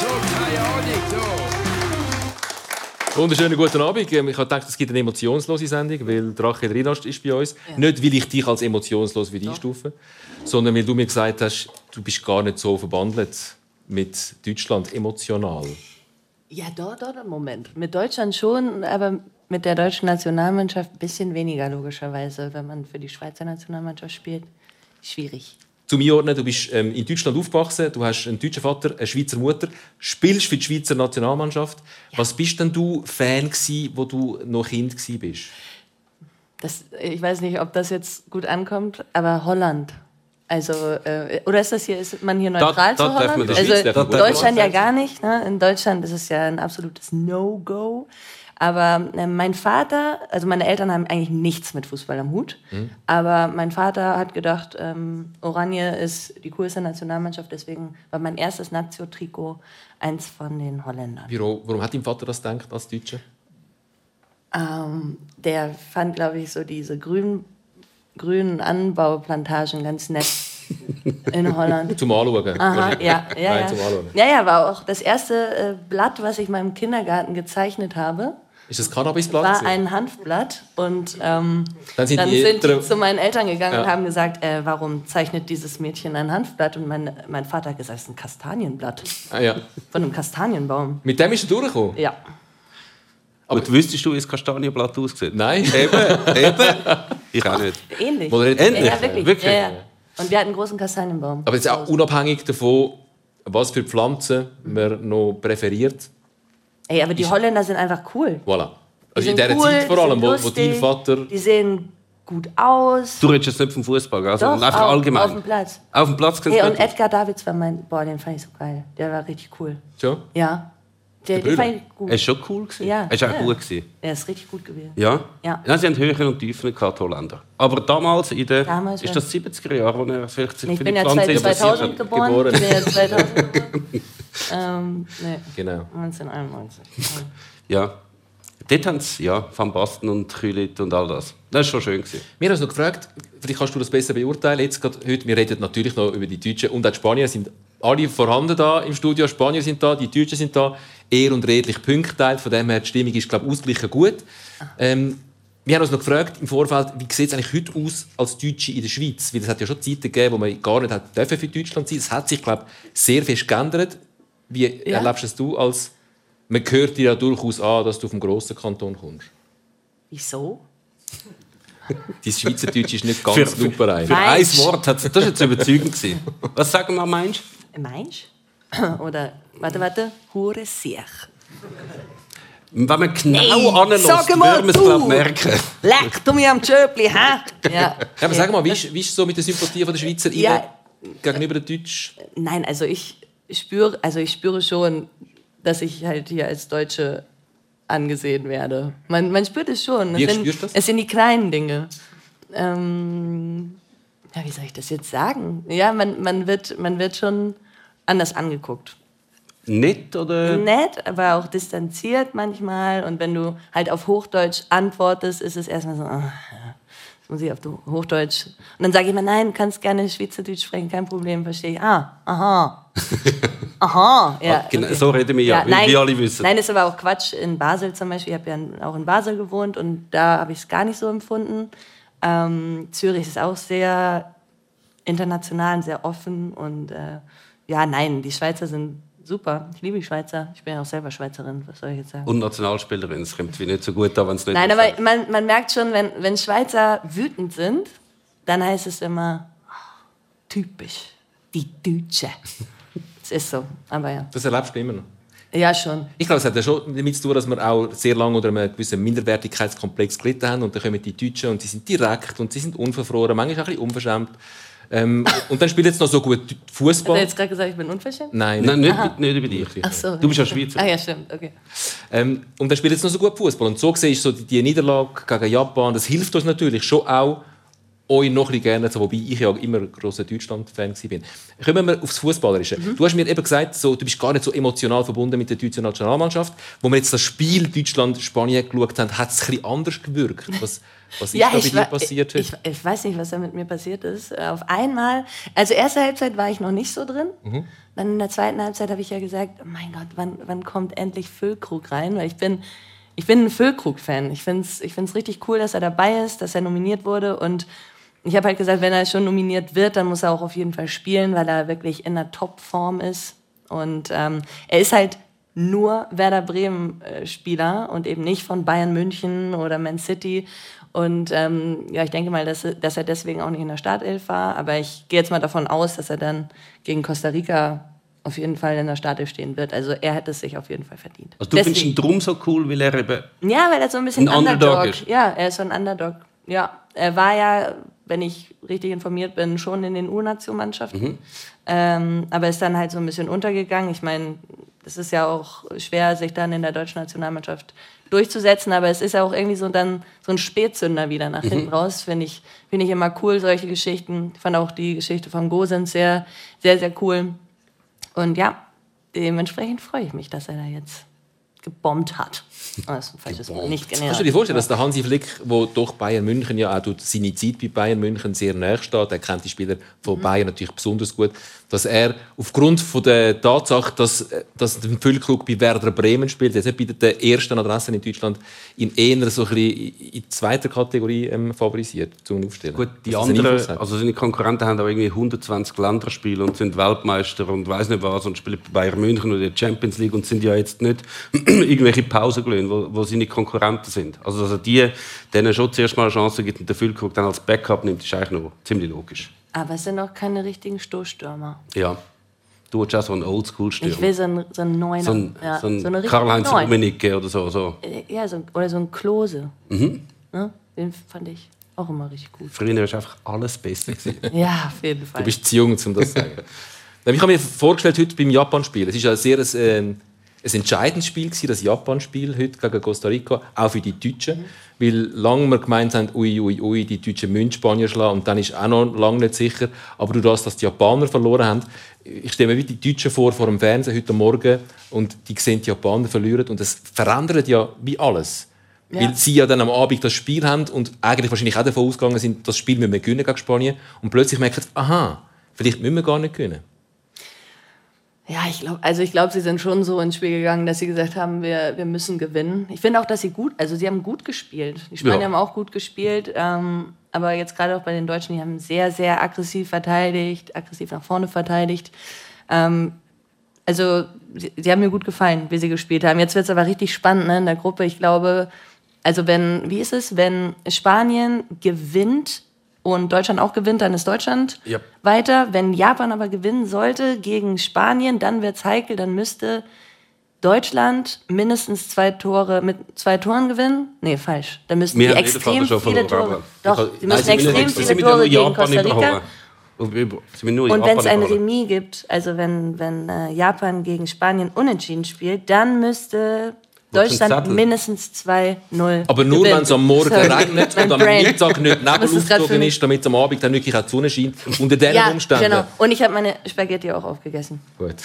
so, keine Ahnung, so. Wunderschönen guten Abend. Ähm, Ich habe gedacht, es gibt eine emotionslose Sendung, weil Drache Rinast ist bei uns. Nicht, weil ich dich als emotionslos würde einstufen sondern weil du mir gesagt hast, du bist gar nicht so verbandelt mit Deutschland emotional. Ja, dort, dort, Moment. Mit Deutschland schon, aber mit der deutschen Nationalmannschaft ein bisschen weniger, logischerweise, wenn man für die Schweizer Nationalmannschaft spielt. Schwierig. Zum Einordnen, du bist ähm, in Deutschland aufgewachsen, du hast einen deutschen Vater, eine Schweizer Mutter, spielst für die Schweizer Nationalmannschaft. Was bist denn du Fan gsi, wo du noch Kind gsi bist? Das, ich weiß nicht, ob das jetzt gut ankommt, aber Holland. Also, äh, oder ist das hier, ist man hier neutral da zu darf man Holland? Also, Schweiz. Deutschland ja gar nicht. Ne? In Deutschland ist es ja ein absolutes No-Go. Aber äh, mein Vater, also meine Eltern haben eigentlich nichts mit Fußball am Hut. Aber mein Vater hat gedacht, ähm, Oranje ist die coolste Nationalmannschaft. Deswegen war mein erstes Nazio-Trikot eins von den Holländern. Warum, warum hat dein Vater das gedacht als Deutscher? Ähm, der fand, glaube ich, so diese grünen, grünen Anbauplantagen ganz nett in Holland. Zum Anschauen. Aha, wahrscheinlich. ja, ja, Nein, ja. Ja, ja, war auch das erste äh, Blatt, was ich im Kindergarten gezeichnet habe, Ist das Cannabisblatt? war ein Hanfblatt. Und ähm, Dann sind dann die sind die zu meinen Eltern gegangen Ja. und haben gesagt, äh, warum zeichnet dieses Mädchen ein Hanfblatt? Und mein, mein Vater hat gesagt, es ist ein Kastanienblatt Ah, ja. von einem Kastanienbaum. Mit dem ist er durchgekommen? Ja. Aber wüsstest du, wie das Kastanienblatt aussieht? Nein. Eben, eben. Ich auch nicht. Ähnlich. Ja, Ähnlich? ja, wirklich. Wirklich? Ja, ja. Und wir hatten einen großen Kastanienbaum. Aber jetzt auch unabhängig davon, was für Pflanzen man noch präferiert. Ey, aber die Holländer sind einfach cool. Voilà. Die Also in dieser cool, Zeit vor allem, wo, wo lustig, dein Vater... Die sehen gut aus. Du redest jetzt nicht vom Fußball, also Doch, einfach auf, allgemein. auf dem Platz. Auf dem Platz kannst Hey, du und Edgar Davids war mein... Boah, den fand ich so geil. Der war richtig cool. Schon? Ja. Der, Brüder? fand ich gut. Er ist schon cool gewesen. Ja, Er ist auch ja. gut gewesen. Er ist richtig gut gewesen. Ja? Ja. sie haben Höhen und Tiefen gehabt, Holländer. Aber damals, in den Damals, ist ja. das 70er Jahre, wo er vielleicht sich Ich für bin die ja Pflanze 2000 interessiert hat. geboren. Geboren. Ich bin ja 2000 geboren. ähm, nee, Genau. 1991. Ja. Dort haben sie, ja, Van Basten und Kühlit und all das. Das war schon schön. Gewesen. Wir haben uns noch gefragt, vielleicht kannst du das besser beurteilen. Jetzt gerade heute, wir reden natürlich noch über die Deutschen und auch die Spanier sind alle vorhanden da im Studio. Die Spanier sind da, die Deutschen sind da. Ehr und redlich punkteteilt. Von dem her, die Stimmung ist, glaube ich, ausgeglichen gut. Ähm, wir haben uns noch gefragt im Vorfeld, wie sieht es eigentlich heute aus als Deutsche in der Schweiz? Weil es hat ja schon Zeiten gegeben, wo man gar nicht hat dürfen für Deutschland sein. Es hat sich, glaube ich, sehr fest geändert. Wie Ja. erlebst es du als man hört dir ja durchaus an, dass du vom grossen Kanton kommst. Wieso? Dein Schweizerdeutsch ist nicht ganz für, lupenrein. für ein? Wort hat das war jetzt überzeugend. Gewesen. Was sagen wir, meinst Meinst Oder, warte, warte. Hure sich. Wenn man genau anlässt, würde man es glaub, merken. Leck du mir am Tschöpli, hä? Ja. Ja, aber sag mal, wie ist, wie ist es so mit der Sympathie von der Schweizer Ja. gegenüber den Deutschen? Nein, also ich spüre, also ich spüre schon, dass ich halt hier als Deutsche angesehen werde. Man, man spürt es schon. Wie es sind, das? Es sind die kleinen Dinge. Ähm, ja, wie soll ich das jetzt sagen? Ja, man, man, wird, man wird schon anders angeguckt. Nett oder? Nett, aber auch distanziert manchmal. Und wenn du halt auf Hochdeutsch antwortest, ist es erstmal so, das muss ich auf Hochdeutsch. Und dann sage ich immer, nein, kannst gerne Schweizerdeutsch sprechen, kein Problem, verstehe ich. Ah, aha. Aha, ja. Genau, okay. so reden wir ja, wie wir alle wissen. Nein, ist aber auch Quatsch. In Basel zum Beispiel, ich habe ja auch in Basel gewohnt und da habe ich es gar nicht so empfunden. Ähm, Zürich ist auch sehr international und sehr offen und äh, ja, nein, die Schweizer sind super. Ich liebe die Schweizer. Ich bin ja auch selber Schweizerin, was soll ich jetzt sagen? Und Nationalspielerin, es kommt wie nicht so gut an, wenn es nicht Nein, aber man, man merkt schon, wenn, wenn Schweizer wütend sind, dann heißt es immer "Ah, typisch, die Deutsche. Es ist so, aber ja. Das erlebst du immer noch. Ja, schon. Ich glaube, es hat ja schon damit zu tun, dass wir auch sehr lange unter einem gewissen Minderwertigkeitskomplex gelitten haben. Und dann kommen die Deutschen und sie sind direkt und sie sind unverfroren, manchmal auch ein bisschen unverschämt. Ähm, und dann spielt jetzt noch so gut Hat er Fußball. jetzt gerade gesagt, ich bin unverschämt? Nein, Nein, nicht, nicht über dich. Ach so. Du bist ja Schweizer. Ah ja, stimmt, okay. Ähm, und dann spielt jetzt noch so gut Fußball. Und so gesehen ist so die, die Niederlage gegen Japan, das hilft uns natürlich schon auch, euch noch ein bisschen gerne zu, wobei ich ja immer ein grosser Deutschland-Fan war. Kommen wir aufs Fußballerische. Du hast mir eben gesagt, so, du bist gar nicht so emotional verbunden mit der deutschen Nationalmannschaft. Wo wir jetzt das Spiel Deutschland-Spanien geschaut haben, hat es ein bisschen anders gewirkt. Was, Was ist Ja, da ich, dir passiert ich, heute? ich weiß nicht, was da mit mir passiert ist. Auf einmal, also erste Halbzeit war ich noch nicht so drin. Mhm. Dann in der zweiten Halbzeit habe ich ja gesagt, oh mein Gott, wann, wann kommt endlich Füllkrug rein? Weil ich bin, ich bin ein Füllkrug-Fan. Ich finde es ich find's richtig cool, dass er dabei ist, dass er nominiert wurde. Und ich habe halt gesagt, wenn er schon nominiert wird, dann muss er auch auf jeden Fall spielen, weil er wirklich in der Top-Form ist. Und ähm, er ist halt nur Werder Bremen-Spieler und eben nicht von Bayern München oder Man City. Und ähm, ja, ich denke mal, dass, dass er deswegen auch nicht in der Startelf war. Aber ich gehe jetzt mal davon aus, dass er dann gegen Costa Rica auf jeden Fall in der Startelf stehen wird. Also er hätte es sich auf jeden Fall verdient. Also du findest ihn drum so cool, weil er eben... Ja, weil er so ein bisschen Ein Underdog Underdog, ist. Ja, er ist so ein Underdog. Ja, er war ja, wenn ich richtig informiert bin, schon in den U-Nationmannschaften. Mhm. Ähm, aber ist dann halt so ein bisschen untergegangen. Ich meine, es ist ja auch schwer, sich dann in der deutschen Nationalmannschaft durchzusetzen, aber es ist ja auch irgendwie so dann so ein Spätzünder wieder nach Mhm. hinten raus. Finde ich, finde ich immer cool, solche Geschichten. Ich fand auch die Geschichte von Gosens sehr, sehr, sehr cool. Und ja, dementsprechend freue ich mich, dass er da jetzt gebombt hat. Das ist ein falsches Wort. Nicht genau. Kannst du dir vorstellen, dass der Hansi Flick, wo doch Bayern München ja auch durch seine Zeit bei Bayern München sehr nahe steht, er kennt die Spieler von Bayern natürlich besonders gut, dass er aufgrund von der Tatsache, dass, dass der Füllkrug bei Werder Bremen spielt, jetzt nicht bei der ersten Adresse in Deutschland, ihn eher so ein bisschen in zweiter Kategorie ähm, favorisiert zum Aufstellen. Gut, die Dass das anderen, also seine Konkurrenten haben auch irgendwie 120 Länderspiele und sind Weltmeister und weiß nicht was und spielen bei Bayern München oder der Champions League und sind ja jetzt nicht irgendwelche Pausenglöhne, wo, wo seine Konkurrenten sind. Also dass er die, denen schon zuerst mal eine Chance gibt und der Füllkrug dann als Backup nimmt, ist eigentlich noch ziemlich logisch. Aber es sind auch keine richtigen Stoßstürmer. Ja. Du hast auch so einen Oldschool-Stürmer. Ich will so einen, so einen Neuner. so ein, ja, so richtige Karl-Heinz. Rummenigge oder so. so. Äh, Ja, so, ein- oder so ein Klose. Mhm. Ne? Den fand ich auch immer richtig gut. Früher war einfach alles besser. gewesen. Ja, auf jeden Fall. Du bist zu jung, um das zu sagen. Ich habe mir vorgestellt, heute beim Japan-Spiel. Es war ein sehr ein, ähm, ein entscheidendes Spiel, gewesen, das Japan-Spiel heute gegen Costa Rica, auch für die Deutschen. Weil lange wir gemeint haben, ui, ui, ui, die Deutschen müssen Spanier schlagen. Und dann ist auch noch lange nicht sicher. Aber durch das, dass die Japaner verloren haben, ich stelle mir wie die Deutschen vor, vor dem Fernsehen heute Morgen, und die sehen, die Japaner verlieren. Und das verändert ja wie alles. Ja. Weil sie ja dann am Abend das Spiel haben und eigentlich wahrscheinlich auch davon ausgegangen sind, das Spiel müssen wir gewinnen gegen Spanien. Und plötzlich merken sie, aha, vielleicht müssen wir gar nicht gewinnen. Ja, ich glaube, also ich glaube, sie sind schon so ins Spiel gegangen, dass sie gesagt haben, wir, wir müssen gewinnen. Ich finde auch, dass sie gut, also sie haben gut gespielt. Die Spanier Ja. haben auch gut gespielt, ähm, aber jetzt gerade auch bei den Deutschen, die haben sehr, sehr aggressiv verteidigt, aggressiv nach vorne verteidigt. Ähm, also sie, sie haben mir gut gefallen, wie sie gespielt haben. Jetzt wird es aber richtig spannend ne, in der Gruppe. Ich glaube, also wenn, wie ist es, wenn Spanien gewinnt und Deutschland auch gewinnt, dann ist Deutschland Ja. weiter. Wenn Japan aber gewinnen sollte gegen Spanien, dann wird es heikel, dann müsste Deutschland mindestens zwei Tore mit zwei Toren gewinnen. Nee, falsch. Dann müssten die extrem viele Tore. Doch, sie müssen extrem viele Tore gegen Costa Rica. Und wenn es ein. Remis gibt, also wenn, wenn äh, Japan gegen Spanien unentschieden spielt, dann müsste Deutschland mindestens 2-0 Aber nur, wenn es am Morgen Sorry. regnet und am. Mittag nicht ist Nebel aufgezogen ist, damit es am Abend dann wirklich auch die Sonne scheint. Unter diesen Ja, Umständen. genau. Und ich habe meine Spaghetti auch aufgegessen. Gut.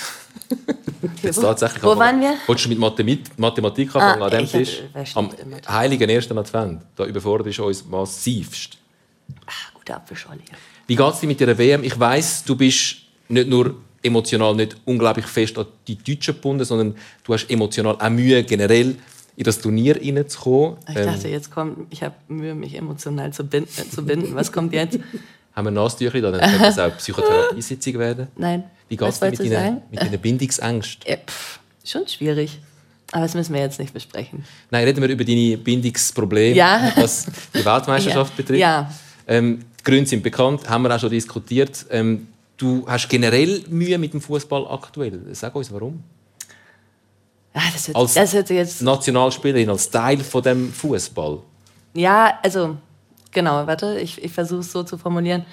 Jetzt wo- tatsächlich wo waren wir? Wolltest du mit Mathematik, Mathematik anfangen Ah, an dem hatte- Tisch? wer Am heiligen ersten Advent. Da überfordert ist uns massivst. Ah, gute Apfelschorle. Wie geht es dir mit der WM? Ich weiß, du bist nicht nur emotional nicht unglaublich fest an die Deutschen gebunden, sondern du hast emotional auch Mühe, generell in das Turnier reinzukommen. Ich dachte, jetzt kommt, ich habe Mühe, mich emotional zu binden. Zu binden. Was kommt jetzt? haben wir Nasentücher da, dann könnte das auch Psychotherapiesitzung werden. Nein. Wie geht es dir mit sagen? mit deinen Bindungsängsten? Ja, pff, schon schwierig. Aber das müssen wir jetzt nicht besprechen. Nein, reden wir über deine Bindungsprobleme, Ja. was die Weltmeisterschaft betrifft. Ja. Ähm, die Gründe sind bekannt, haben wir auch schon diskutiert. Ähm, du hast generell Mühe mit dem Fußball aktuell. Sag uns warum. Ah, das, hört, Als- das jetzt. Nationalspielerin als Teil von dem Fußball, Ja, also, genau, warte, ich, ich versuche es so zu formulieren.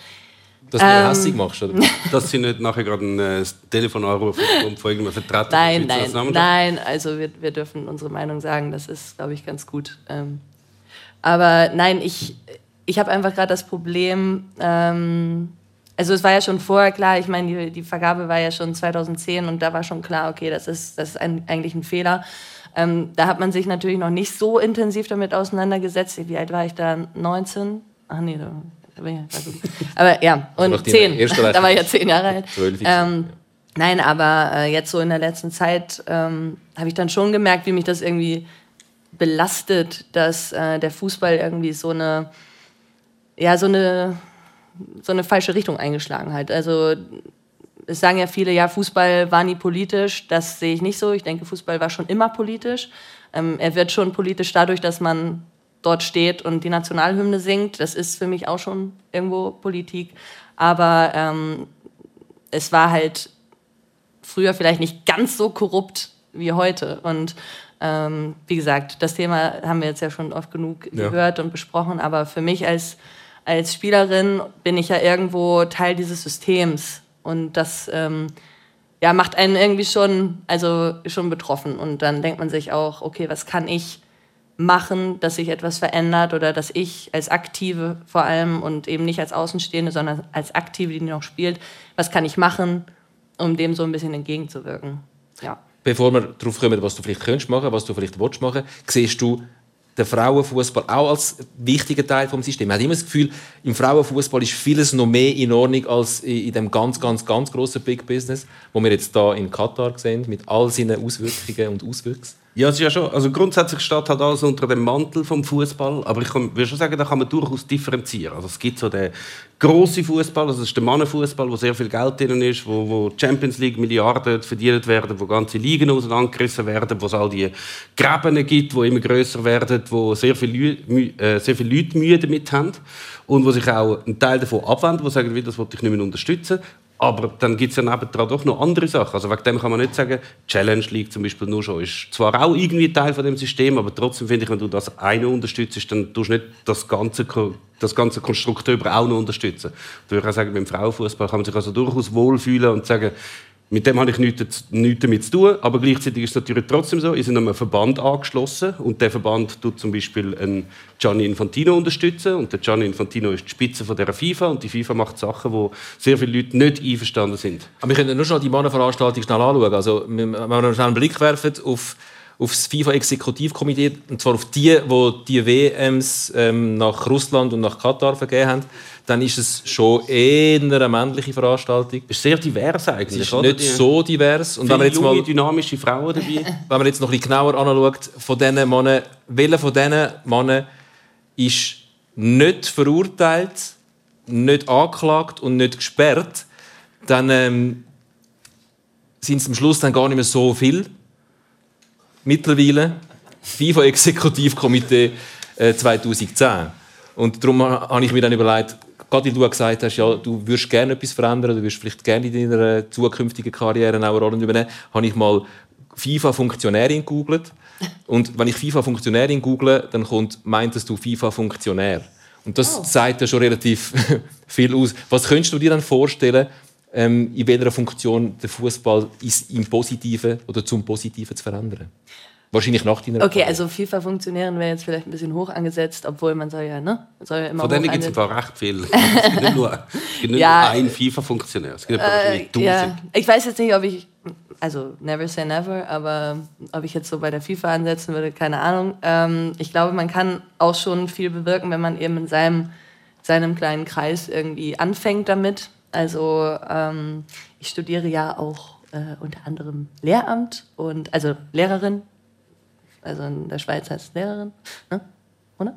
dass du Ähm. hässlich machst, oder? Dass sie nicht nachher gerade ein äh, Telefon anrufen und von irgendeinem Vertreter Nein, nein, nein, also wir, wir dürfen unsere Meinung sagen, das ist, glaube ich, ganz gut. Ähm, aber nein, ich, ich habe einfach gerade das Problem, ähm, also es war ja schon vorher klar, ich meine, die, die Vergabe war ja schon 2010 und da war schon klar, okay, das ist, das ist ein, eigentlich ein Fehler. Ähm, da hat man sich natürlich noch nicht so intensiv damit auseinandergesetzt. Wie alt war ich da? 19? Ach nee, da aber ja, und also zehn. Da war ich ja zehn Jahre alt. Ähm, nein, aber äh, jetzt so in der letzten Zeit ähm, habe ich dann schon gemerkt, wie mich das irgendwie belastet, dass äh, der Fußball irgendwie so eine, ja, so eine, so eine falsche Richtung eingeschlagen hat. Also es sagen ja viele, ja, Fußball war nie politisch. Das sehe ich nicht so. Ich denke, Fußball war schon immer politisch. Ähm, er wird schon politisch dadurch, dass man dort steht und die Nationalhymne singt. Das ist für mich auch schon irgendwo Politik. Aber ähm, es war halt früher vielleicht nicht ganz so korrupt wie heute. Und ähm, wie gesagt, das Thema haben wir jetzt ja schon oft genug ja. gehört und besprochen. Aber für mich als, als Spielerin bin ich ja irgendwo Teil dieses Systems. Und das ähm, ja, macht einen irgendwie schon, also schon betroffen. Und dann denkt man sich auch, okay, was kann ich machen, dass sich etwas verändert oder dass ich als Aktive vor allem und eben nicht als Außenstehende, sondern als Aktive, die noch spielt, was kann ich machen, um dem so ein bisschen entgegenzuwirken. Ja. Bevor wir darauf kommen, was du vielleicht könntest machen, was du vielleicht willst machen, siehst du den Frauenfußball auch als wichtiger Teil vom System. Man hat immer das Gefühl, im Frauenfußball ist vieles noch mehr in Ordnung als in dem ganz, ganz, ganz großen Big Business, wo wir jetzt da in Katar sehen, mit all seinen Auswirkungen und Auswüchsen. Ja, es ist ja schon. Also grundsätzlich steht halt alles unter dem Mantel vom Fußball, aber ich würde schon sagen, da kann man durchaus differenzieren. Also es gibt so den grossen Fußball, also das ist der Mannenfußball, wo sehr viel Geld drin ist, wo, wo Champions League Milliarden verdient werden, wo ganze Ligen auseinandergerissen werden, wo es all die Gräben gibt, wo immer größer werden, wo sehr viele, äh, sehr viele Leute Mühe damit haben und wo sich auch ein Teil davon abwenden, wo sagen, das wollte ich nicht mehr unterstützen. Aber dann gibt es ja nebendran doch noch andere Sachen. Also wegen dem kann man nicht sagen, Challenge League zum Beispiel nur schon ist zwar auch irgendwie Teil von dem System, aber trotzdem finde ich, wenn du das eine unterstützt, dann tust du nicht das ganze, das ganze Konstrukt auch noch unterstützen. Da würde ich auch sagen, beim Frauenfußball kann man sich also durchaus wohlfühlen und sagen, mit dem habe ich nichts, nichts damit zu tun, aber gleichzeitig ist es natürlich trotzdem so, ich bin einem Verband angeschlossen und der Verband tut zum Beispiel einen Gianni Infantino unterstützen und der Gianni Infantino ist die Spitze von der FIFA und die FIFA macht Sachen, wo sehr viele Leute nicht einverstanden sind. Aber wir können nur schon die Mannenveranstaltung schnell anschauen. Also, wenn wir schnell einen Blick werfen auf auf das FIFA-Exekutivkomitee, und zwar auf die, die die WMs ähm, nach Russland und nach Katar vergeben haben, dann ist es schon eher eine männliche Veranstaltung. Es ist sehr divers eigentlich, Es ist nicht so divers. Und wenn man jetzt mal, dynamische Frauen dabei. wenn man jetzt noch ein bisschen genauer anschaut, von diesen Männern, welcher von diesen Männern ist nicht verurteilt, nicht angeklagt und nicht gesperrt, dann ähm, sind es am Schluss dann gar nicht mehr so viel. Mittlerweile FIFA-Exekutivkomitee äh, 2010. Und darum habe ich mir dann überlegt, gerade weil du gesagt hast, ja, du würdest gerne etwas verändern, du würdest vielleicht gerne in deiner zukünftigen Karriere auch eine Rolle übernehmen, habe ich mal FIFA-Funktionärin gegoogelt. Und wenn ich FIFA-Funktionärin google, dann kommt, meintest du FIFA-Funktionär. Und das oh. sagt ja schon relativ viel aus. Was könntest du dir dann vorstellen, ähm, in welcher Funktion der Fußball im Positiven oder zum Positiven zu verändern? Wahrscheinlich nach deiner Okay, also FIFA-Funktionären wäre jetzt vielleicht ein bisschen hoch angesetzt, obwohl man soll ja, ne? Soll ja immer Von denen gibt es einfach recht viel. es gibt nicht nur, gibt nicht ja, nur einen FIFA-Funktionär. Es gibt äh, ja. Ich weiß jetzt nicht, ob ich, also never say never, aber ob ich jetzt so bei der FIFA ansetzen würde, keine Ahnung. Ähm, ich glaube, man kann auch schon viel bewirken, wenn man eben in seinem, seinem kleinen Kreis irgendwie anfängt damit. Also ähm, ich studiere ja auch äh, unter anderem Lehramt und also Lehrerin also in der Schweiz heißt es Lehrerin, ne? oder?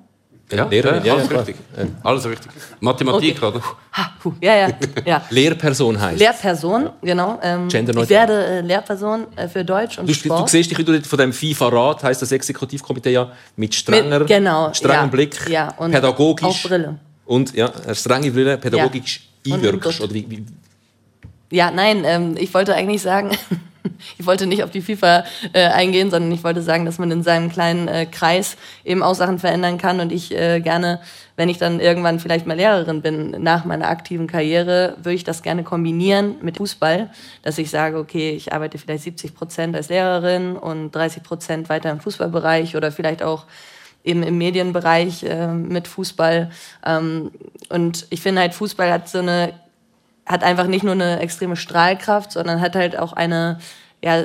Ja, Lehrerin, ja, alles ja, richtig. Ja. Alles richtig. Mathematik, okay. oder? Ha, ja, ja, ja. Lehrperson heißt Lehrperson, genau. Ähm, ich werde äh, Lehrperson äh, für Deutsch und du, Sport. Du siehst dich, wie du von dem FIFA-Rat, heißt das Exekutivkomitee ja, mit strenger, mit, genau, strengem Blick, ja, und pädagogisch. Auch Brille. Und ja, eine strenge Brille, pädagogisch einwirkst. Oder wie, wie? Ja, nein, ähm, ich wollte eigentlich sagen... ich wollte nicht auf die FIFA äh, eingehen, sondern ich wollte sagen, dass man in seinem kleinen äh, Kreis eben auch Sachen verändern kann und ich äh, gerne, wenn ich dann irgendwann vielleicht mal Lehrerin bin nach meiner aktiven Karriere, würde ich das gerne kombinieren mit Fußball, dass ich sage, okay, ich arbeite vielleicht 70 Prozent als Lehrerin und 30 Prozent weiter im Fußballbereich oder vielleicht auch eben im Medienbereich äh, mit Fußball. Ähm, und ich finde halt, Fußball hat so eine hat einfach nicht nur eine extreme Strahlkraft, sondern hat halt auch eine, ja,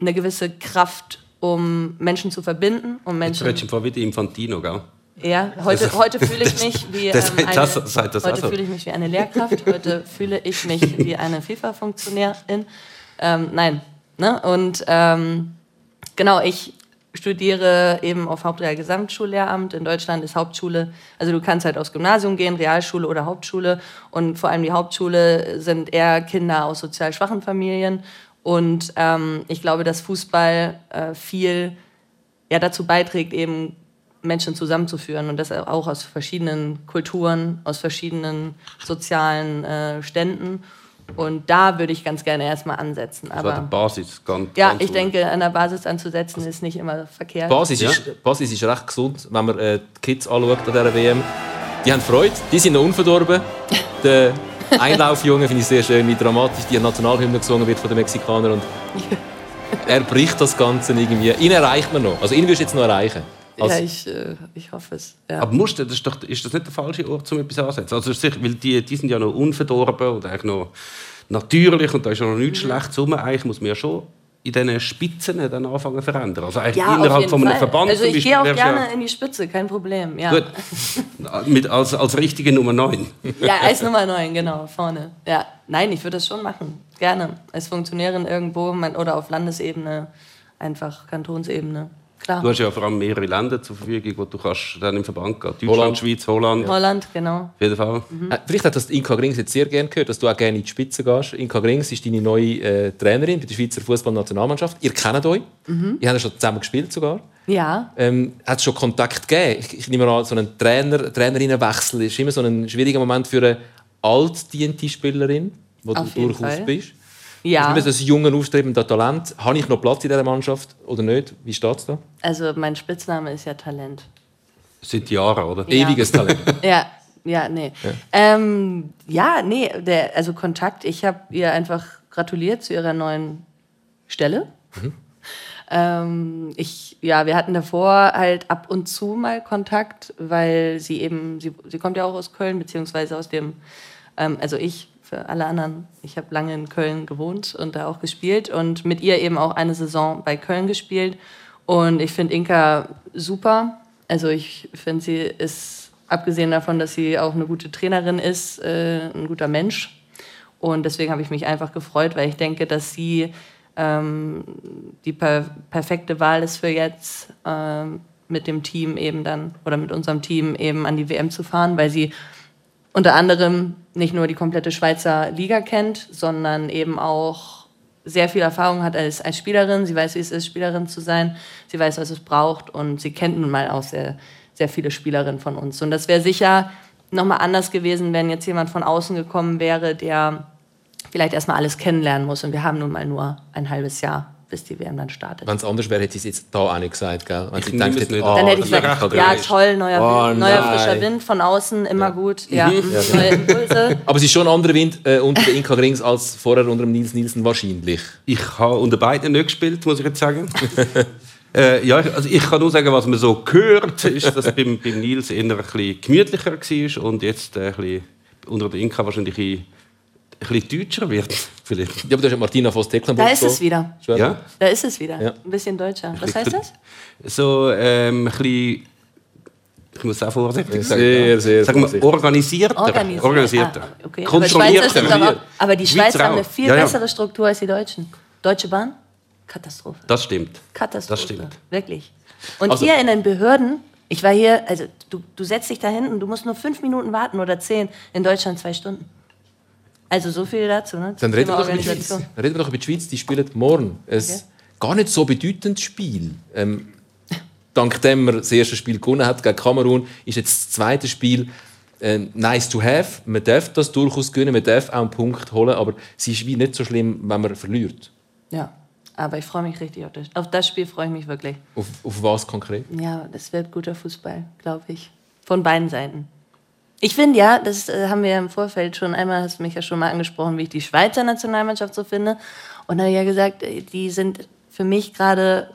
eine gewisse Kraft um Menschen zu verbinden, um Jetzt Menschen. redest du im Fall wieder Infantino, gell? Ja, heute, heute fühle ich mich wie Das- ähm, eine, das- das heute auch so. fühle ich mich wie eine Lehrkraft, heute fühle ich mich wie eine FIFA-Funktionärin. Ähm, nein, ne? Und ähm, genau, ich studiere eben auf Hauptreal Gesamtschullehramt. In Deutschland ist Hauptschule, also du kannst halt aufs Gymnasium gehen, Realschule oder Hauptschule. Und vor allem die Hauptschule sind eher Kinder aus sozial schwachen Familien. Und ähm, ich glaube, dass Fußball äh, viel ja, dazu beiträgt, eben Menschen zusammenzuführen und das auch aus verschiedenen Kulturen, aus verschiedenen sozialen äh, Ständen. Und da würde ich ganz gerne erstmal ansetzen. Das war die Aber Basis. Ganz, ja, ganz ich denke, an der Basis anzusetzen ist nicht immer verkehrt. Basis, Ja. ist, Basis ist recht gesund, wenn man äh, die Kids anschaut an dieser WM. Die haben Freude, die sind noch unverdorben. Der Einlaufjunge finde ich sehr schön, wie dramatisch die Nationalhymne gesungen wird von den Mexikanern. Und er bricht das Ganze irgendwie. Ihn erreicht man noch. Also ihn wirst du jetzt noch erreichen. Als, ja, ich, äh, ich hoffe es. Ja. Aber musst du, das ist, doch, ist das nicht der falsche Ort, um etwas anzusetzen? Also sicher, weil die, die sind ja noch unverdorben und eigentlich noch natürlich und da ist ja noch Mhm. nichts Schlechtes rum. Eigentlich muss man ja schon in diesen Spitzen dann anfangen zu verändern. Also eigentlich ja, innerhalb von einem Fall. Verband Also ich gehe auch gerne in die Spitze, kein Problem. Ja, Ja, gut, mit, als, als richtige Nummer 9. ja als Nummer 9, genau, vorne. Ja. Nein, ich würde das schon machen. Gerne. Als Funktionärin irgendwo oder auf Landesebene, einfach Kantonsebene. Klar. Du hast ja vor allem mehrere Länder zur Verfügung, wo du kannst dann im Verband gehen. Deutschland, Holland. Schweiz, Holland, auf Holland, genau. jeden Fall. Äh, Vielleicht hat das Inka Grings jetzt sehr gerne gehört, dass du auch gerne in die Spitze gehst. Inka Grings ist deine neue äh, Trainerin bei der Schweizer Fußballnationalmannschaft. Ihr kennt euch. Ihr habt ja schon zusammen gespielt sogar. Ja, Ähm, hat es schon Kontakt gegeben? Ich, ich nehme an, so ein Trainer, Trainerinnenwechsel ist immer so ein schwieriger Moment für eine altdiente Spielerin, wo Auf du durchaus Fall. bist. Ja. Ist immer so ein junger, aufstrebender Talent. Habe ich noch Platz in dieser Mannschaft oder nicht? Wie steht es da? Also mein Spitzname ist ja Talent. Seit Jahren, oder? Ja. Ewiges Talent. Ja, ja, nee. Ja, ähm, ja nee, der, also Kontakt, ich habe ihr einfach gratuliert zu ihrer neuen Stelle. Ähm, ich, ja, wir hatten davor halt ab und zu mal Kontakt, weil sie eben, sie, sie kommt ja auch aus Köln, beziehungsweise aus dem, ähm, also ich, für alle anderen, ich habe lange in Köln gewohnt und da auch gespielt und mit ihr eben auch eine Saison bei Köln gespielt. Und ich finde Inka super. Also ich finde, sie ist, abgesehen davon, dass sie auch eine gute Trainerin ist, äh, ein guter Mensch. Und deswegen habe ich mich einfach gefreut, weil ich denke, dass sie ähm, die per perfekte Wahl ist für jetzt, ähm, mit dem Team eben dann oder mit unserem Team eben an die WM zu fahren, weil sie unter anderem nicht nur die komplette Schweizer Liga kennt, sondern eben auch sehr viel Erfahrung hat als, als Spielerin. Sie weiß, wie es ist, Spielerin zu sein. Sie weiß, was es braucht und sie kennt nun mal auch sehr, sehr viele Spielerinnen von uns. Und das wäre sicher nochmal anders gewesen, wenn jetzt jemand von außen gekommen wäre, der vielleicht erstmal alles kennenlernen muss. Und wir haben nun mal nur ein halbes Jahr, bis die WM dann startet. Wenn es anders wäre, hätte sie es jetzt da auch nicht gesagt. Gell? Wenn Ich sie nehme denkt, ah, Dann hätte ich gesagt, ja dreist. toll, neuer, Oh, Wind, neuer frischer Wind von außen, immer gut. Ja, neue Impulse. Aber es ist schon ein anderer Wind äh, unter der Inka Grings als vorher unter dem Nils Nielsen wahrscheinlich. Ich habe unter beiden nicht gespielt, muss ich jetzt sagen. äh, ja, ich- also ich kann nur sagen, was man so gehört, ist, dass beim, beim Nils eher ein bisschen gemütlicher war und jetzt äh, ein bisschen unter der Inka wahrscheinlich ein bisschen deutscher wird. Vielleicht. Ja, aber du hast ja Martina Voss-Tecklenburg. Da ist es wieder. Ja? Da ist es wieder. Ja. Ein bisschen deutscher. Was heißt das? So ähm, ein bisschen, ich muss auch vorsichtig sagen. Sehr, sehr Sagen wir organisierter. Organisiert. organisierter. Ah, okay. Aber, Kontrollierter. doch auch, aber die Schweizer Schweizer haben eine viel Ja, ja. bessere Struktur als die Deutschen. Deutsche Bahn? Katastrophe. Das stimmt. Katastrophe. Das stimmt. Wirklich. Und Also- hier in den Behörden, ich war hier, also du, du setzt dich da hinten, du musst nur fünf Minuten warten oder zehn. In Deutschland zwei Stunden. Also so viel dazu. Ne? Dann reden wir, doch über die Schweiz. Dann reden wir doch über die Schweiz. Die spielen morgen. Ein Okay. gar nicht so bedeutendes Spiel. Ähm, dank dem man das erste Spiel gewonnen hat gegen Kamerun, ist jetzt das zweite Spiel äh, nice to have. Man darf das durchaus gewinnen, man darf auch einen Punkt holen, aber es ist wie nicht so schlimm, wenn man verliert. Ja, aber ich freue mich richtig auf das, auf das Spiel, freue ich mich wirklich. Auf, auf was konkret? Ja, das wird guter Fußball, glaube ich. Von beiden Seiten. Ich finde ja, das äh, haben wir ja im Vorfeld schon einmal, hast du mich ja schon mal angesprochen, wie ich die Schweizer Nationalmannschaft so finde. Und da habe ich ja gesagt, äh, die sind für mich gerade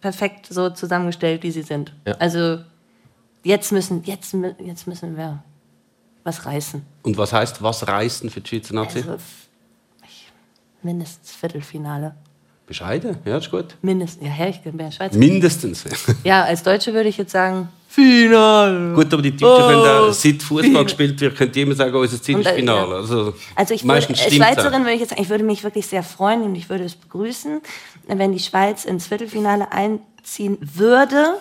perfekt so zusammengestellt, wie sie sind. Ja. Also jetzt müssen, jetzt, jetzt müssen wir was reißen. Und was heißt was reißen für die Schweizer Nazi? Also mindestens Viertelfinale. Bescheiden, ja, ist gut. Mindestens. Ja, ich bin ja Schweizer. Mindestens. Ja, als Deutsche würde ich jetzt sagen, Final. Gut, aber die Deutschen Oh. können auch, seit Fußball gespielt wird, die immer sagen, unser Ziel ist äh, Finale. Also, Also ich würde, meistens als auch. Schweizerin würde ich jetzt sagen, ich würde mich wirklich sehr freuen und ich würde es begrüßen, wenn die Schweiz ins Viertelfinale einziehen würde.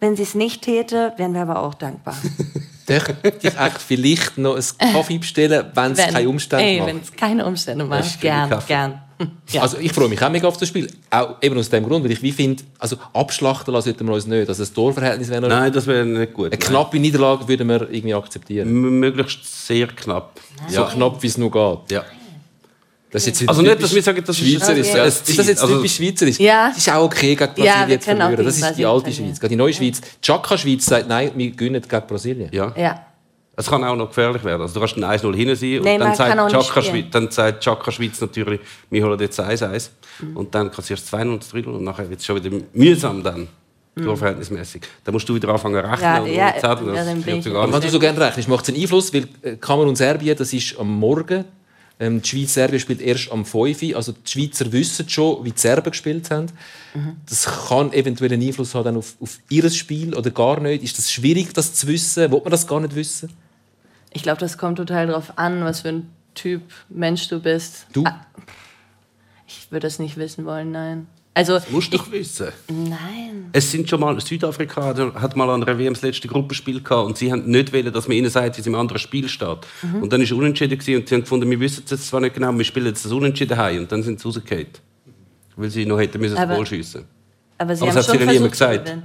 Wenn sie es nicht täte, wären wir aber auch dankbar. Darf ich echt vielleicht noch einen Kaffee bestellen, wenn es keine Umstände ey, macht? Wenn es keine Umstände macht, gern, gern. Ja. Also ich freue mich auch mega auf das Spiel. Auch eben aus dem Grund, weil ich wie finde, also abschlachten lassen sollten wir uns nicht. Also das Torverhältnis wäre noch... Nein, das wäre nicht gut. Eine knappe Niederlage würden wir irgendwie akzeptieren. M möglichst sehr knapp. So knapp, wie es nur geht. Ja. Das ist jetzt Also nicht, typisch dass wir sagen, das ist Schweizerisch. Okay. ja. Ist Ziel. das jetzt Also- typisch Schweizerisch? Ja. Es ist auch okay, gegen Brasilien Ja, wir zu können auch verlieren. Das ist die alte. Schweiz. Gerade die neue Schweiz. Die Chaka-Schweiz sagt, nein, wir gewinnen gegen Brasilien. Ja. ja. Es kann auch noch gefährlich werden. Also du kannst ein 1-0 hinten sein und Nein, dann sagt, spielen. Schweiz, dann sagt Chaka Schweiz natürlich, wir holen jetzt 1-1. Und dann kassierst du 2-0 und 3-0 und nachher wird es schon wieder mühsam dann. Torverhältnismäßig. Dann musst du wieder anfangen zu rechnen Ja, und ja, ja, das ich- so Aber wenn du so gerne rechnest, macht es einen Einfluss, weil äh, Kamerun und Serbien, das ist am Morgen. Ähm, die Schweiz-Serbien spielt erst am 5 Uhr. Also die Schweizer wissen schon, wie die Serben gespielt haben. Das kann eventuell einen Einfluss haben dann auf, auf ihr Spiel oder gar nicht. Ist das schwierig, das zu wissen? Will man das gar nicht wissen? Ich glaube, das kommt total darauf an, was für ein Typ Mensch du bist. Du? Ah, Ich würde das nicht wissen wollen, nein. Also, Musst du doch wissen. nein. Es sind schon mal, Südafrika hat- mal an einer WM das letzte Gruppenspiel gehabt und sie haben nicht wollen, dass man ihnen sagt, wie es im anderen Spiel steht. Mhm. Und dann ist es unentschieden gewesen und sie haben gefunden, wir wissen es zwar nicht genau, wir spielen jetzt das Unentschieden heim und dann sind sie rausgefallen. Weil sie noch hätten müssen das Aber- Goal schiessen. Aber sie Aber haben das hat sie ihnen niemand gesagt.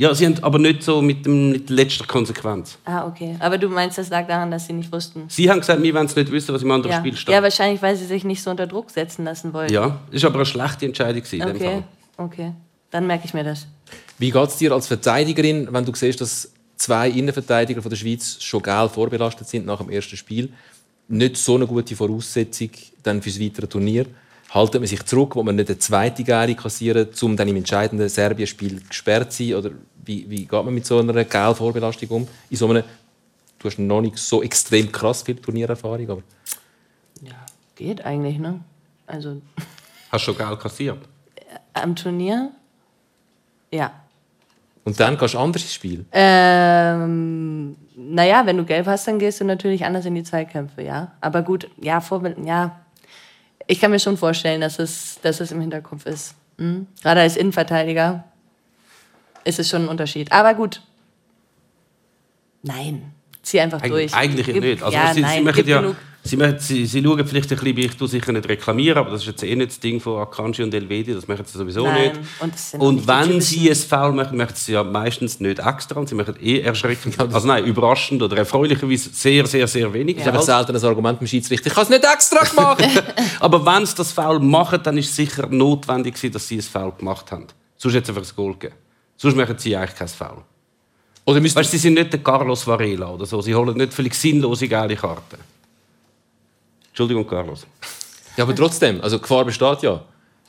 Ja, sie haben aber nicht so mit, dem, mit letzter Konsequenz. Ah, okay. Aber du meinst, das lag daran, dass sie nicht wussten. Sie haben gesagt, wir wollen es nicht wissen, was im anderen Ja. Spiel steht. ja, wahrscheinlich, weil sie sich nicht so unter Druck setzen lassen wollten. Ja, ist aber eine schlechte Entscheidung gewesen, in dem Okay, Fall. okay. Dann merke ich mir das. Wie geht es dir als Verteidigerin, wenn du siehst, dass zwei Innenverteidiger von der Schweiz schon gelb vorbelastet sind nach dem ersten Spiel? Nicht so eine gute Voraussetzung dann für das weitere Turnier. Haltet man sich zurück, wo man nicht eine zweite Geile kassieren, um dann im entscheidenden Serbien-Spiel gesperrt zu sein? Oder wie, wie geht man mit so einer gelben Vorbelastung um? In so einem, du hast noch nicht so extrem krass viel Turniererfahrung, aber Ja, geht eigentlich, ne? Also Hast du schon Geld kassiert? am Turnier? Ja. und dann gehst du anders ins Spiel. Ähm, naja, wenn du gelb hast, dann gehst du natürlich anders in die Zweikämpfe, ja. Aber gut, ja, Vorbild, ja. Ich kann mir schon vorstellen, dass es, dass es im Hinterkopf ist. Mhm. Gerade als Innenverteidiger ist es schon ein Unterschied. Aber gut. Nein. Zieh einfach Eig durch. eigentlich Gib- nicht. Also ja, sie, nein, sie, machen ja, genug. sie, machen, sie, sie schauen vielleicht ein bisschen, ich tue sicher nicht reklamieren, aber das ist jetzt eh nicht das Ding von Akanji und Elvedi, das machen sie sowieso Nein, nicht. und das Und nicht wenn sie ein Foul machen, machen sie ja meistens nicht extra und sie machen eh erschreckend, also nein, überraschend oder erfreulicherweise sehr, sehr, sehr wenig. Das ist einfach selten ein Argument beim Schiedsrichter. Ich habe es nicht extra gemacht! Aber wenn sie das Foul machen, dann ist es sicher notwendig gewesen, dass sie ein Foul gemacht haben. Sonst hätte es einfach ein Goal gegeben. Sonst machen sie eigentlich kein Foul. Oder Weißt, sie sind nicht der Carlos Varela oder so. Sie holen nicht völlig sinnlose geile Karten. Entschuldigung, Carlos. Ja, aber trotzdem, also die Gefahr besteht ja.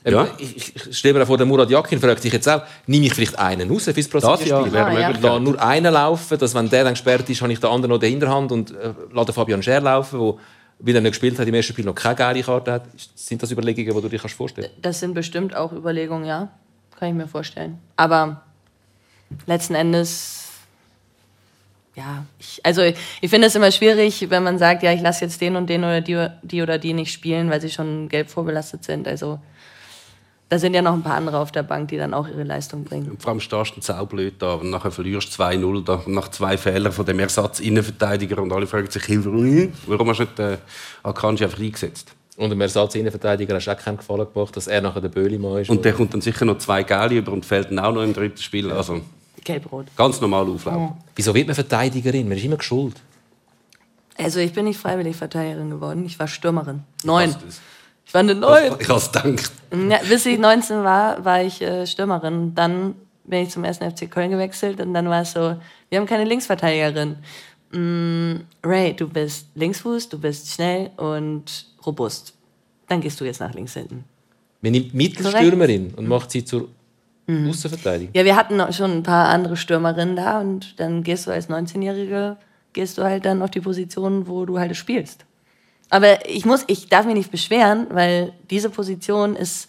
Ähm, Ja. Ich, ich stelle mir vor, der Murat Yakin fragt sich jetzt auch, nehme ich vielleicht einen raus fürs Das ja, Brasilien-Spiel? Ah, ja. Ich lasse nur einen laufen, dass wenn der dann gesperrt ist, habe ich den anderen noch in der Hinterhand und äh, lasse Fabian Scher laufen, der, weil er nicht gespielt hat, im ersten Spiel noch keine geile Karte hat. Sind das Überlegungen, die du dir kannst vorstellen Das sind bestimmt auch Überlegungen, ja. Kann ich mir vorstellen. Aber letzten Endes, ja, ich, also ich, ich finde es immer schwierig, wenn man sagt, ja, ich lasse jetzt den und den oder die, die oder die nicht spielen, weil sie schon gelb vorbelastet sind. Also da sind ja noch ein paar andere auf der Bank, die dann auch ihre Leistung bringen. Vor allem stehst du saublöd da und nachher verlierst du 2-0 da, nach zwei Fehlern von dem Ersatz-Innenverteidiger und alle fragen sich, «Hm, warum hast du nicht äh, Akanji einfach eingesetzt? Und dem Ersatz-Innenverteidiger hast du auch keinen Gefallen gemacht, dass er nachher der Böhlimann ist. Und der kommt dann sicher noch zwei Geile über und fällt dann auch noch im dritten Spiel. Also Gelb-rot. ganz normal auflaufen. Wieso wird man Verteidigerin? Man ist immer geschuld. Also ich bin nicht freiwillig Verteidigerin geworden, ich war Stürmerin. Neun. Ich war eine Neun. Ich hab's gedacht. Ja, bis ich 19 war, war ich äh, Stürmerin. Dann bin ich zum ersten FC Köln gewechselt und dann war es so, wir haben keine Linksverteidigerin. Mm, Ray, du bist Linksfuß, du bist schnell und robust. Dann gehst du jetzt nach links hinten. Man nimmt Mittelstürmerin und macht sie zur Außenverteidigung. Ja, wir hatten noch schon ein paar andere Stürmerinnen da und dann gehst du als 19-Jährige, gehst du halt dann auf die Position, wo du halt spielst. Aber ich muss, ich darf mich nicht beschweren, weil diese Position ist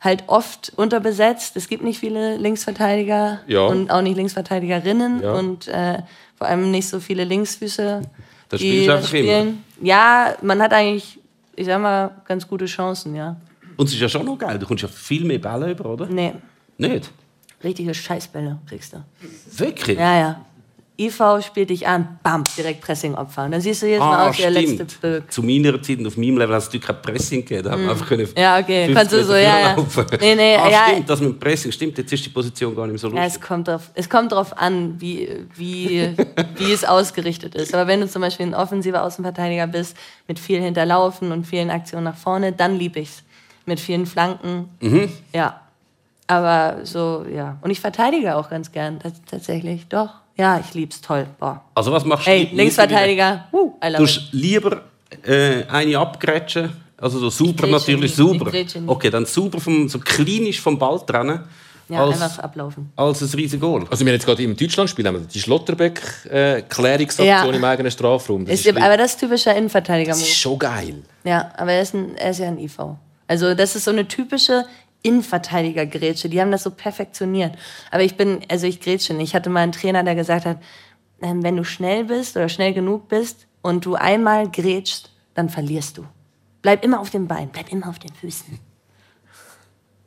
halt oft unterbesetzt. Es gibt nicht viele Linksverteidiger Ja. und auch nicht Linksverteidigerinnen Ja. und äh, vor allem nicht so viele Linksfüße. Das die du einfach spielen. Ja, man hat eigentlich, ich sag mal, ganz gute Chancen, ja. Und es ist ja schon noch geil. Du kommst ja viel mehr Bälle über, oder? Nee, Nicht? richtige Scheißbälle kriegst du. Wirklich? Ja, ja. IV spielt dich an, bam, direkt Pressing-Opfer. Und dann siehst du jetzt mal Ah, aus, der letzte. Böck. Zu meiner Zeit und auf meinem Level hat es natürlich kein Pressing gegeben. Da hat man einfach können Mm. Ja, okay. 50 Kannst du so, ja, ja. Nee, nee, ah, ja. stimmt, das mit dem Pressing, stimmt. Jetzt ist die Position gar nicht mehr so Ja, lustig. es kommt drauf, es kommt drauf an, wie, wie, wie es ausgerichtet ist. Aber wenn du zum Beispiel ein offensiver Außenverteidiger bist, mit viel Hinterlaufen und vielen Aktionen nach vorne, dann lieb ich's. Mit vielen Flanken, Mhm. ja. Aber so, ja. Und ich verteidige auch ganz gern, tats- tatsächlich. Doch, ja, ich lieb's, toll. Boah. also was machst Hey, du? Linksverteidiger, uh, I Du love it. hast lieber äh, eine abgrätschen, also so super natürlich, super. Okay, dann super, vom, so klinisch vom Ball trennen, Ja, als, einfach ablaufen. als ein riesiges Goal. Also wir haben jetzt gerade im Deutschlandspiel haben wir die Schlotterbeck-Klärungsaktion Ja. im eigenen Strafraum. Das Ist, ist, aber das ist typischer das Innenverteidiger-Move. ist schon geil. Ja, aber er ist, ein, er ist ja ein IV. Also das ist so eine typische Innenverteidiger-Grätsche. Die haben das so perfektioniert. Aber ich bin, also ich grätsche nicht. Ich hatte mal einen Trainer, der gesagt hat, ähm, wenn du schnell bist oder schnell genug bist und du einmal grätschst, dann verlierst du. Bleib immer auf dem Bein, bleib immer auf den Füßen.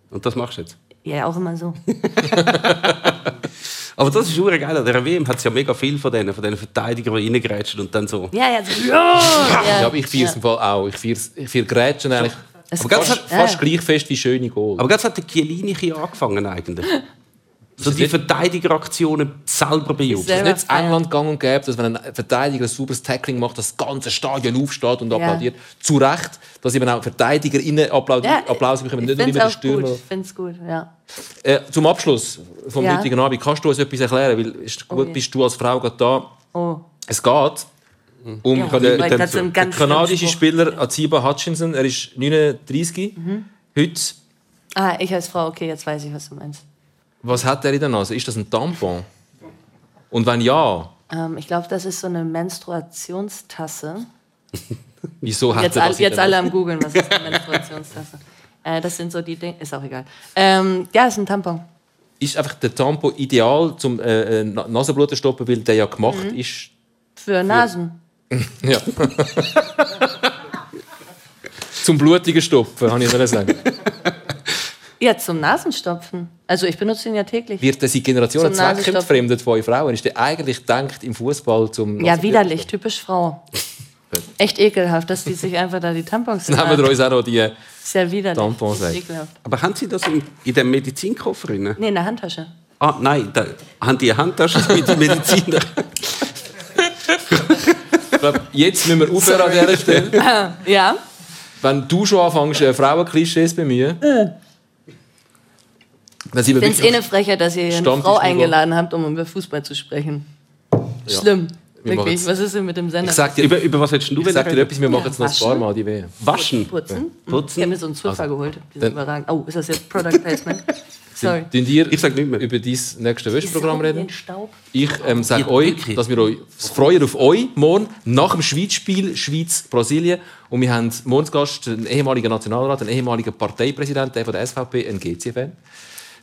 Und das machst du jetzt. Ja, auch immer so. Aber das ist schon geil. An der WM hat es ja mega viel von denen, von diesen Verteidigern, die reingrätschen und dann so. Ja, ja, so. Ja, Ja, aber ich feiere es im Fall auch. Ich feiere ich feiere Grätschen eigentlich Es Aber ganz- gibt- fast, fast gleich fest wie schöne Goal. Aber ganz hat der Chiellini hier angefangen eigentlich. So die Verteidigeraktionen selber bejubelt. Selber Es ist nicht in. England gang und gäbe, dass wenn ein Verteidiger ein sauberes Tackling macht, das ganze Stadion aufsteht und applaudiert. Zu Recht, dass eben auch Verteidiger innen Applaus, Applaus bekommen, ich nicht nur immer der Stürmer. gut. Ich finde es gut, ja. Äh, zum Abschluss vom Ja. heutigen Abend, kannst du uns etwas erklären? Weil ist gut, je. bist du als Frau gerade da. Oh. Es geht um Ja, den, den, den schlimmen Spruch. Spieler Aziba Hutchinson. Er ist 39. Mhm. Heute, Ah, ich als Frau, okay, jetzt weiß ich, was du meinst. was hat er in der Nase? Ist das ein Tampon? Und wenn ja, Ähm, ich glaube, das ist so eine Menstruationstasse. wieso hat Jetzt, er all, das in jetzt der alle am googeln, was ist eine Menstruationstasse? äh, das sind so die Dinge, ist auch egal. Ähm, ja, ist ein Tampon. ist einfach der Tampon ideal zum äh, äh, Na- Nasenbluten stoppen, weil der ja gemacht Mhm. ist. Für Nasen. Ja. zum blutigen Stopfen, kann ich nur sagen. Ja, zum Nasenstopfen. Also ich benutze ihn ja täglich. Wird er seit Generationen zweckentfremdet von euren Frauen? Ist der eigentlich denkt im Fußball zum Ja, widerlich, typisch Frau. Echt ekelhaft, dass die sich einfach da die Tampons Dann haben wir uns auch noch die. Sehr widerlich. Tampons, Das ekelhaft. Aber haben Sie das in, in dem Medizinkoffer drin? Nee, in der Handtasche. Ah, nein, da, haben die eine Handtasche mit den Mediziner? Ich glaube, jetzt müssen wir aufhören an dieser Stelle. Ja. Wenn du schon anfängst, äh, Frauenklischees sind wir Ich finde es eh eine Frechheit, dass ihr hier eine. Frau eingeladen habt, um über Fußball zu sprechen. Schlimm. Wir Wirklich. Was ist denn mit dem Sender? Ich sag dir, über, über was hättest du ich sag dir etwas, wir machen jetzt noch ein paar Mal die Wehe. Waschen. Putzen? Putzen. Ich habe mir so einen geholt. Die sind Dann- überragend. Oh, ist das jetzt Product Placement? Sorry. Ihr Ich sag nicht mehr. über dein nächste Wäschprogramm reden? Ich ähm, sage Ja, euch, dass wir euch freuen auf euch morgen nach dem Schweizspiel Schweiz-Brasilien. Und wir haben morgen als Gast einen ehemaligen Nationalrat, einen ehemaligen Parteipräsident, der von der SVP, ein GC-Fan.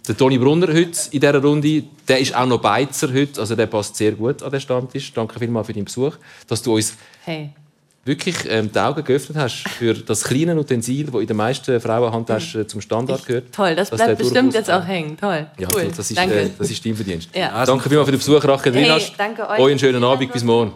Der Toni Brunner heute in dieser Runde, der ist auch noch Beizer heute, also der passt sehr gut an den Stammtisch. Danke vielmals für deinen Besuch, dass du uns Hey. Wirklich ähm, die Augen geöffnet hast für das kleine Utensil, das in den meisten Frauenhandtaschen zum Standard gehört. Toll, das bleibt bestimmt jetzt auch hängen. Toll. Ja, cool. das, ist, Danke. äh, das ist dein Verdienst. Ja. Danke vielmals für den Besuch, Rachel Hey, danke euch. Euch einen schönen Abend, bis morgen.